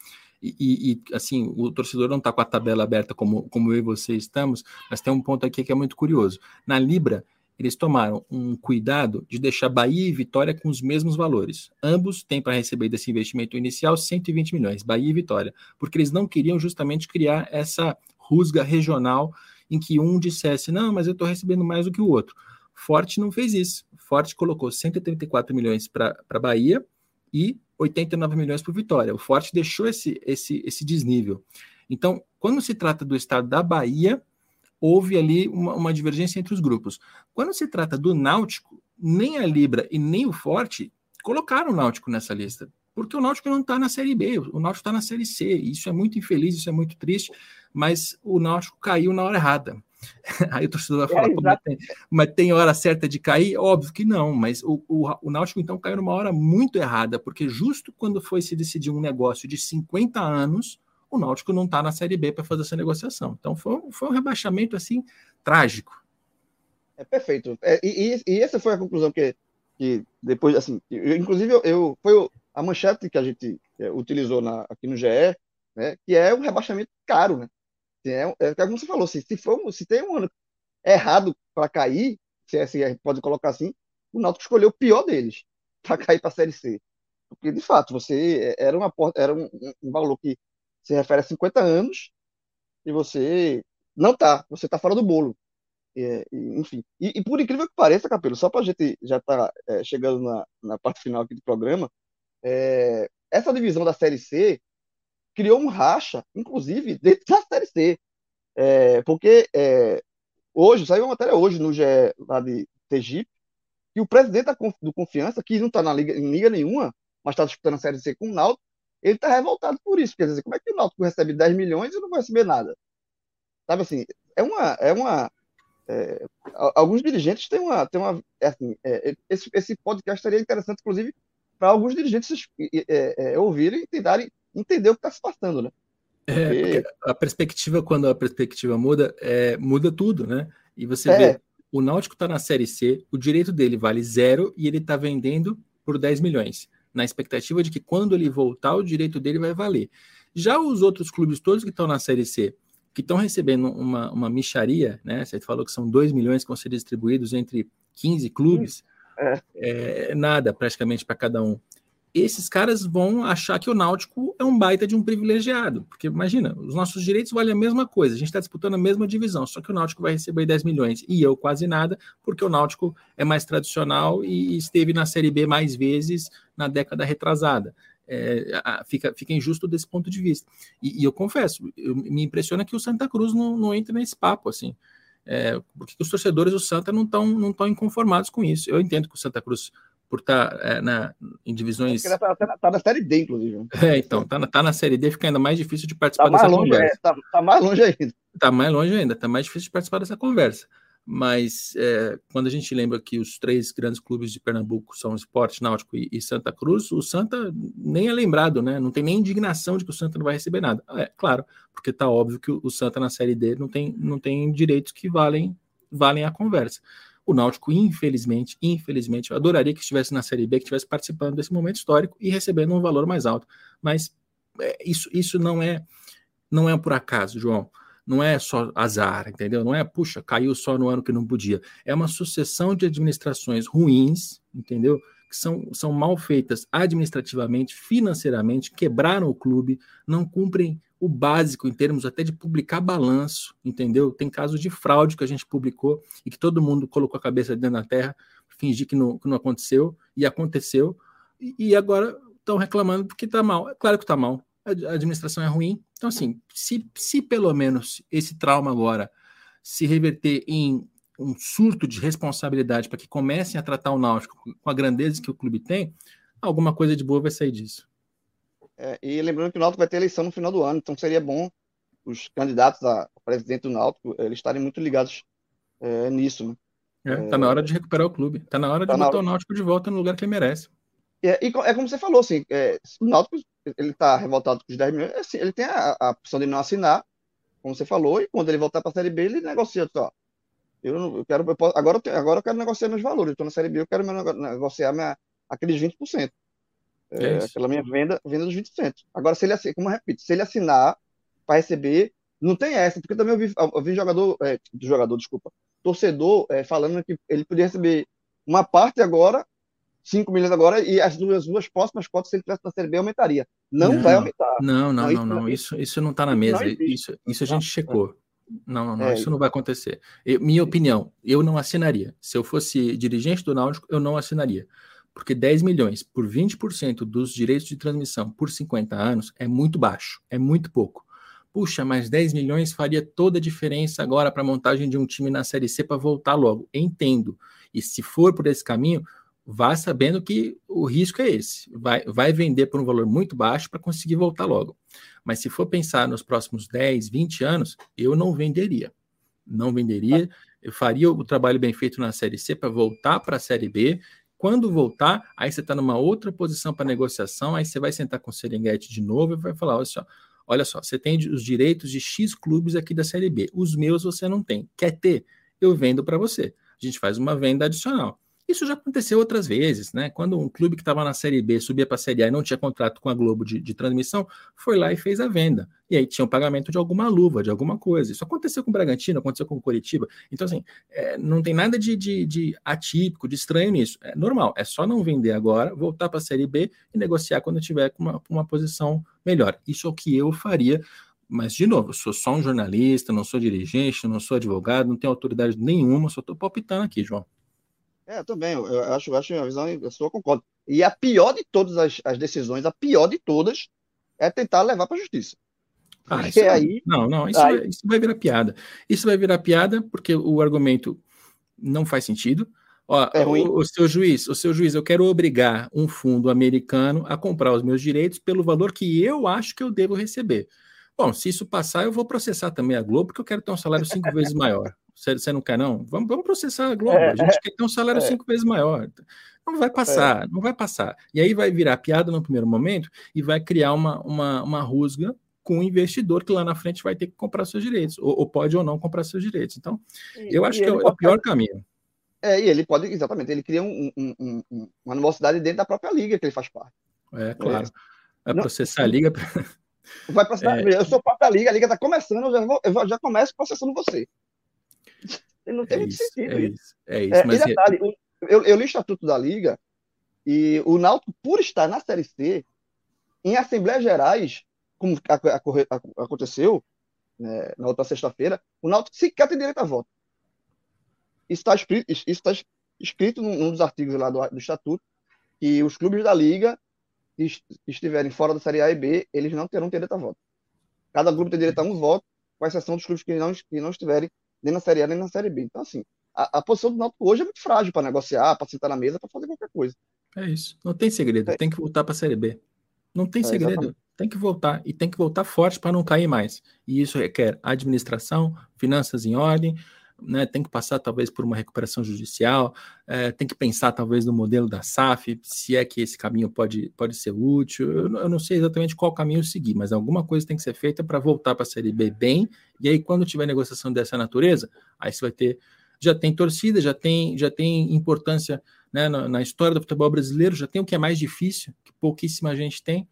E, e, assim, o torcedor não está com a tabela aberta como, como eu e você estamos, mas tem um ponto aqui que é muito curioso. Na Libra, eles tomaram um cuidado de deixar Bahia e Vitória com os mesmos valores. Ambos têm para receber desse investimento inicial 120 milhões, Bahia e Vitória, porque eles não queriam justamente criar essa rusga regional em que um dissesse, não, mas eu estou recebendo mais do que o outro. Forte não fez isso. Forte colocou 134 milhões para Bahia e 89 milhões para Vitória. O Forte deixou esse, esse, esse desnível. Então, quando se trata do estado da Bahia, houve ali uma, uma divergência entre os grupos. Quando se trata do Náutico, nem a Libra e nem o Forte colocaram o Náutico nessa lista, porque o Náutico não está na Série B, o Náutico está na Série C. Isso é muito infeliz, isso é muito triste, mas o Náutico caiu na hora errada. Aí o torcedor vai falar, é, mas, tem, mas, tem, hora certa de cair? Óbvio que não, mas o, o, o Náutico então caiu numa hora muito errada, porque justo quando foi se decidir um negócio de 50 anos, o Náutico não está na Série B para fazer essa negociação. Então foi, foi um rebaixamento assim trágico. É perfeito. É, e, e, essa foi a conclusão que, que depois, assim, eu, inclusive eu, eu, foi a manchete que a gente é, utilizou na, aqui no GE, né, que é um rebaixamento caro, né? É, é como você falou, se, se, for, se tem um ano errado para cair, se é, se é, pode colocar assim, o Náutico escolheu o pior deles para cair para a Série C. Porque, de fato, você era, uma, era um, um valor que se refere a 50 anos e você não tá, você tá fora do bolo. É, enfim, e, e, por incrível que pareça, Capelo, só para a gente já tá é, chegando na, na parte final aqui do programa, é, essa divisão da Série C criou um racha, inclusive, dentro da Série C. É, porque é, hoje, saiu uma matéria hoje no GE lá de Tegipe, que o presidente do Confiança, que não está na liga, em liga nenhuma, mas está disputando a Série C com o Náutico, ele está revoltado por isso. Quer dizer, como é que o Náutico recebe 10 milhões e não vai receber nada? Sabe assim, é uma. É uma é, alguns dirigentes têm uma. Têm uma é assim, é, esse, esse podcast seria interessante, inclusive, para alguns dirigentes é, é, ouvirem e tentarem entender o que está se passando, né? É, a perspectiva, quando a perspectiva muda, muda tudo, né? E você vê, o Náutico está na Série C, o direito dele vale zero e ele está vendendo por 10 milhões na expectativa de que quando ele voltar, o direito dele vai valer. Já os outros clubes todos que estão na Série C, que estão recebendo uma, uma micharia, né? Você falou que são 2 milhões que vão ser distribuídos entre 15 clubes, é. É, nada praticamente para cada um esses caras vão achar que o Náutico é um baita de um privilegiado. Porque imagina, os nossos direitos valem a mesma coisa, a gente está disputando a mesma divisão, só que o Náutico vai receber 10 milhões e eu quase nada, porque o Náutico é mais tradicional e esteve na Série B mais vezes na década retrasada. É, fica, fica injusto desse ponto de vista. E, e eu confesso, eu, me impressiona que o Santa Cruz não, não entra nesse papo assim. É, porque os torcedores do Santa não estão não tão inconformados com isso. Eu entendo que o Santa Cruz por estar tá, é, na, em divisões. Está tá, tá na Série D, inclusive. É, então, está na, tá na Série D, fica ainda mais difícil de participar tá dessa longe, conversa. Está é, tá mais longe ainda. Está mais longe ainda, está mais difícil de participar dessa conversa. Mas é, quando a gente lembra que os três grandes clubes de Pernambuco são Esporte, Náutico e, e, Santa Cruz, o Santa nem é lembrado, né? Não tem nem indignação de que o Santa não vai receber nada. É, claro, porque está óbvio que o, Santa na Série D não tem, não tem direitos que valem, valem a conversa. O Náutico, infelizmente, infelizmente, eu adoraria que estivesse na Série B, que estivesse participando desse momento histórico e recebendo um valor mais alto. Mas é, isso, isso não é não é por acaso, João. Não é só azar, entendeu? Não é, puxa, caiu só no ano que não podia. É uma sucessão de administrações ruins, entendeu? Que são, são mal feitas administrativamente, financeiramente, quebraram o clube, não cumprem o básico em termos até de publicar balanço, entendeu? Tem casos de fraude que a gente publicou e que todo mundo colocou a cabeça dentro da terra, fingir que não, que não aconteceu, e aconteceu, e, e agora estão reclamando porque está mal. É claro que está mal, a administração é ruim. Então, assim, se, se pelo menos esse trauma agora se reverter em um surto de responsabilidade para que comecem a tratar o Náutico com a grandeza que o clube tem, alguma coisa de boa vai sair disso. É, e lembrando que o Náutico vai ter eleição no final do ano, então seria bom os candidatos a presidente do Náutico eles estarem muito ligados é, nisso. Né? É, tá na hora de recuperar o clube. Tá na hora de tá botar hora... o Náutico de volta no lugar que ele merece. É, e é como você falou, assim, o Náutico ele tá revoltado com os 10 milhões, assim, ele tem a, a, opção de não assinar, como você falou, e quando ele voltar para a Série B, ele negocia, só. Eu, não, eu quero, eu posso, agora, eu tenho, agora eu quero negociar meus valores. Estou na Série B, eu quero negociar minha, aqueles 20%. É, é aquela minha venda, venda dos 20%. Agora, se ele, como eu repito, se ele assinar para receber, não tem essa, porque também eu vi, eu vi jogador, é, jogador, desculpa, torcedor é, falando que ele podia receber uma parte agora, 5 milhões agora, e as duas, duas próximas cotas, se ele tivesse na Série B, aumentaria. Não, não vai aumentar. Não, não, não, não. Isso, isso não está na mesa. Isso, isso a gente checou. Não, não, não, é, isso não vai acontecer. Eu, minha opinião, eu não assinaria. Se eu fosse dirigente do Náutico, eu não assinaria. Porque 10 milhões por 20% dos direitos de transmissão por 50 anos é muito baixo, é muito pouco. Puxa, mas 10 milhões faria toda a diferença agora para a montagem de um time na Série C para voltar logo. Entendo. E se for por esse caminho, vá sabendo que o risco é esse. Vai, vai vender por um valor muito baixo para conseguir voltar logo. Mas se for pensar nos próximos 10, 20 anos, eu não venderia. Não venderia. Eu faria o trabalho bem feito na Série C para voltar para a Série B. Quando voltar, aí você está numa outra posição para negociação, aí você vai sentar com o Serengeti de novo e vai falar: olha só, Olha só, você tem os direitos de X clubes aqui da Série B. Os meus você não tem. Quer ter? Eu vendo para você. A gente faz uma venda adicional. Isso já aconteceu outras vezes, né? Quando um clube que estava na Série B subia para a Série A e não tinha contrato com a Globo de, de, transmissão, foi lá e fez a venda. E aí tinha o um pagamento de alguma luva, de alguma coisa. Isso aconteceu com o Bragantino, aconteceu com o Curitiba. Então, assim, é, não tem nada de, de, de, atípico, de estranho nisso. É normal. É só não vender agora, voltar para a Série B e negociar quando tiver com uma, uma posição melhor. Isso é o que eu faria. Mas, de novo, eu sou só um jornalista, não sou dirigente, não sou advogado, não tenho autoridade nenhuma, só estou palpitando aqui, João. É, também, eu acho, eu acho a visão, eu sou concordo. E a pior de todas as, as decisões, a pior de todas, é tentar levar para a justiça. Ah, isso, aí, não, não, isso, aí... vai, isso vai virar piada. Isso vai virar piada porque o argumento não faz sentido. Ó, é o, o, seu juiz, o seu juiz, eu quero obrigar um fundo americano a comprar os meus direitos pelo valor que eu acho que eu devo receber. Bom, se isso passar, eu vou processar também a Globo, porque eu quero ter um salário cinco vezes maior. Você, não quer, não? Vamos, vamos processar a Globo. É, a gente quer ter um salário é. cinco vezes maior. Não vai passar, é. não vai passar. E aí vai virar piada no primeiro momento e vai criar uma, uma, uma rusga com o investidor que lá na frente vai ter que comprar seus direitos, ou, ou pode ou não comprar seus direitos. Então, e, eu acho que é o pior caminho. É, e ele pode, exatamente, ele cria um, um, um, uma animosidade dentro da própria liga que ele faz parte. É, claro. Vai processar a liga. Vai processar, é... Eu sou parte da liga, a liga está começando, eu já, vou, eu já começo processando você. Não tem é muito isso, sentido. É isso, é isso. É, mas... detalhe, eu, eu li o estatuto da Liga e o Náutico, por estar na Série C, em Assembleias Gerais, como a, a, a, aconteceu né, na outra sexta-feira, o Náutico sequer tem direito a voto. Isso está escrito, isso está escrito num dos artigos lá do, do Estatuto, que os clubes da Liga que estiverem fora da Série A e B, eles não terão direito a voto. Cada grupo tem direito a um voto, com exceção dos clubes que não, que não estiverem nem na Série A, nem na Série B. Então, assim, a, a posição do Náutico hoje é muito frágil para negociar, para sentar na mesa, para fazer qualquer coisa. É isso. Não tem segredo. É. Tem que voltar para a Série B. Não tem é, segredo. Exatamente. Tem que voltar. E tem que voltar forte para não cair mais. E isso requer administração, finanças em ordem, né, tem que passar talvez por uma recuperação judicial, é, tem que pensar talvez no modelo da SAF, se é que esse caminho pode, pode ser útil. Eu, eu não sei exatamente qual caminho seguir, mas alguma coisa tem que ser feita para voltar para a Série B bem, e aí quando tiver negociação dessa natureza, aí você vai ter, já tem torcida, já tem, já tem importância né, na, na história do futebol brasileiro, já tem o que é mais difícil, que pouquíssima gente tem,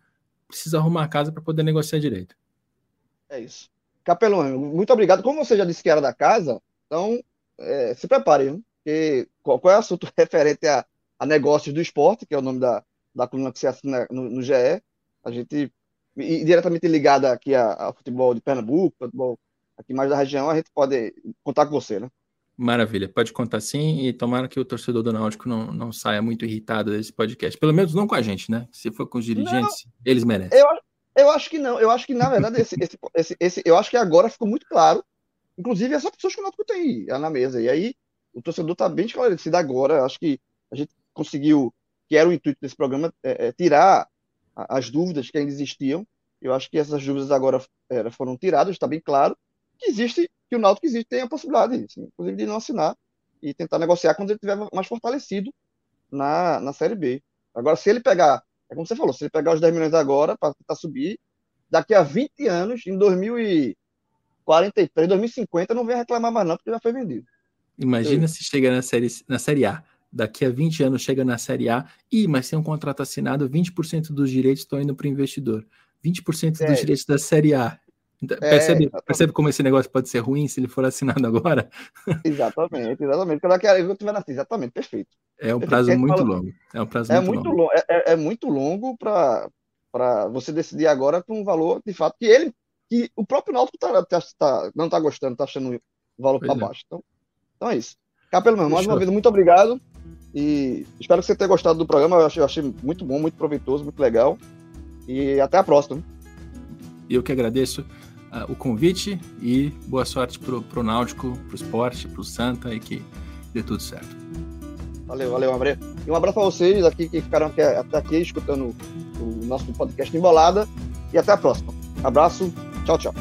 precisa arrumar a casa para poder negociar direito. É isso. Capelão, muito obrigado. Como você já disse que era da casa, então, é, se prepare, porque qual, qual, é o assunto referente a, a, negócios do esporte, que é o nome da, da coluna que se assina no, no GE, a gente, e, diretamente ligada aqui ao futebol de Pernambuco, futebol aqui mais da região, a gente pode contar com você, né? Maravilha, pode contar sim, e tomara que o torcedor do Náutico não, não saia muito irritado desse podcast. Pelo menos não com a gente, né? Se for com os dirigentes, não, eles merecem. Eu, eu acho que não, eu acho que, na verdade, esse, esse, esse, esse, eu acho que agora ficou muito claro Inclusive, essas pessoas que o Náutico tem na mesa. E aí, o torcedor está bem esclarecido agora. Acho que a gente conseguiu que era o intuito desse programa, é, é tirar as dúvidas que ainda existiam. Eu acho que essas dúvidas agora foram tiradas, está bem claro que existe, que o Náutico existe, tem a possibilidade, assim, inclusive, de não assinar e tentar negociar quando ele estiver mais fortalecido na, na Série B. Agora, se ele pegar, é como você falou, se ele pegar os 10 milhões agora para tentar subir, daqui a 20 anos, em 2043, 2050, não vem reclamar mais não, porque já foi vendido. Imagina se chega na série, na série A. Daqui a 20 anos chega na Série A. Ih, mas tem um contrato assinado, 20% dos direitos estão indo para o investidor. 20% é. dos direitos da Série A. Então, é, percebe, percebe como esse negócio pode ser ruim se ele for assinado agora? Exatamente, exatamente. Quando eu estiver assim, exatamente, perfeito. É um prazo perfeito. muito longo. É um prazo é muito, muito longo. É, é, é, muito longo para você decidir agora com um valor, de fato, que ele, que o próprio Náutico tá, tá, tá, não está gostando, está achando o valor para é. baixo. Então, então é isso. Capelo, meu, mais uma vez, muito obrigado. E espero que você tenha gostado do programa. Eu achei, eu achei muito bom, muito proveitoso, muito legal. E até a próxima. Eu que agradeço uh, o convite e boa sorte pro, pro Náutico, pro esporte, pro Santa e que dê tudo certo. Valeu, valeu, André. E um abraço a vocês aqui que ficaram aqui, até aqui escutando o nosso podcast Embolada. E até a próxima. Abraço, tchau, tchau.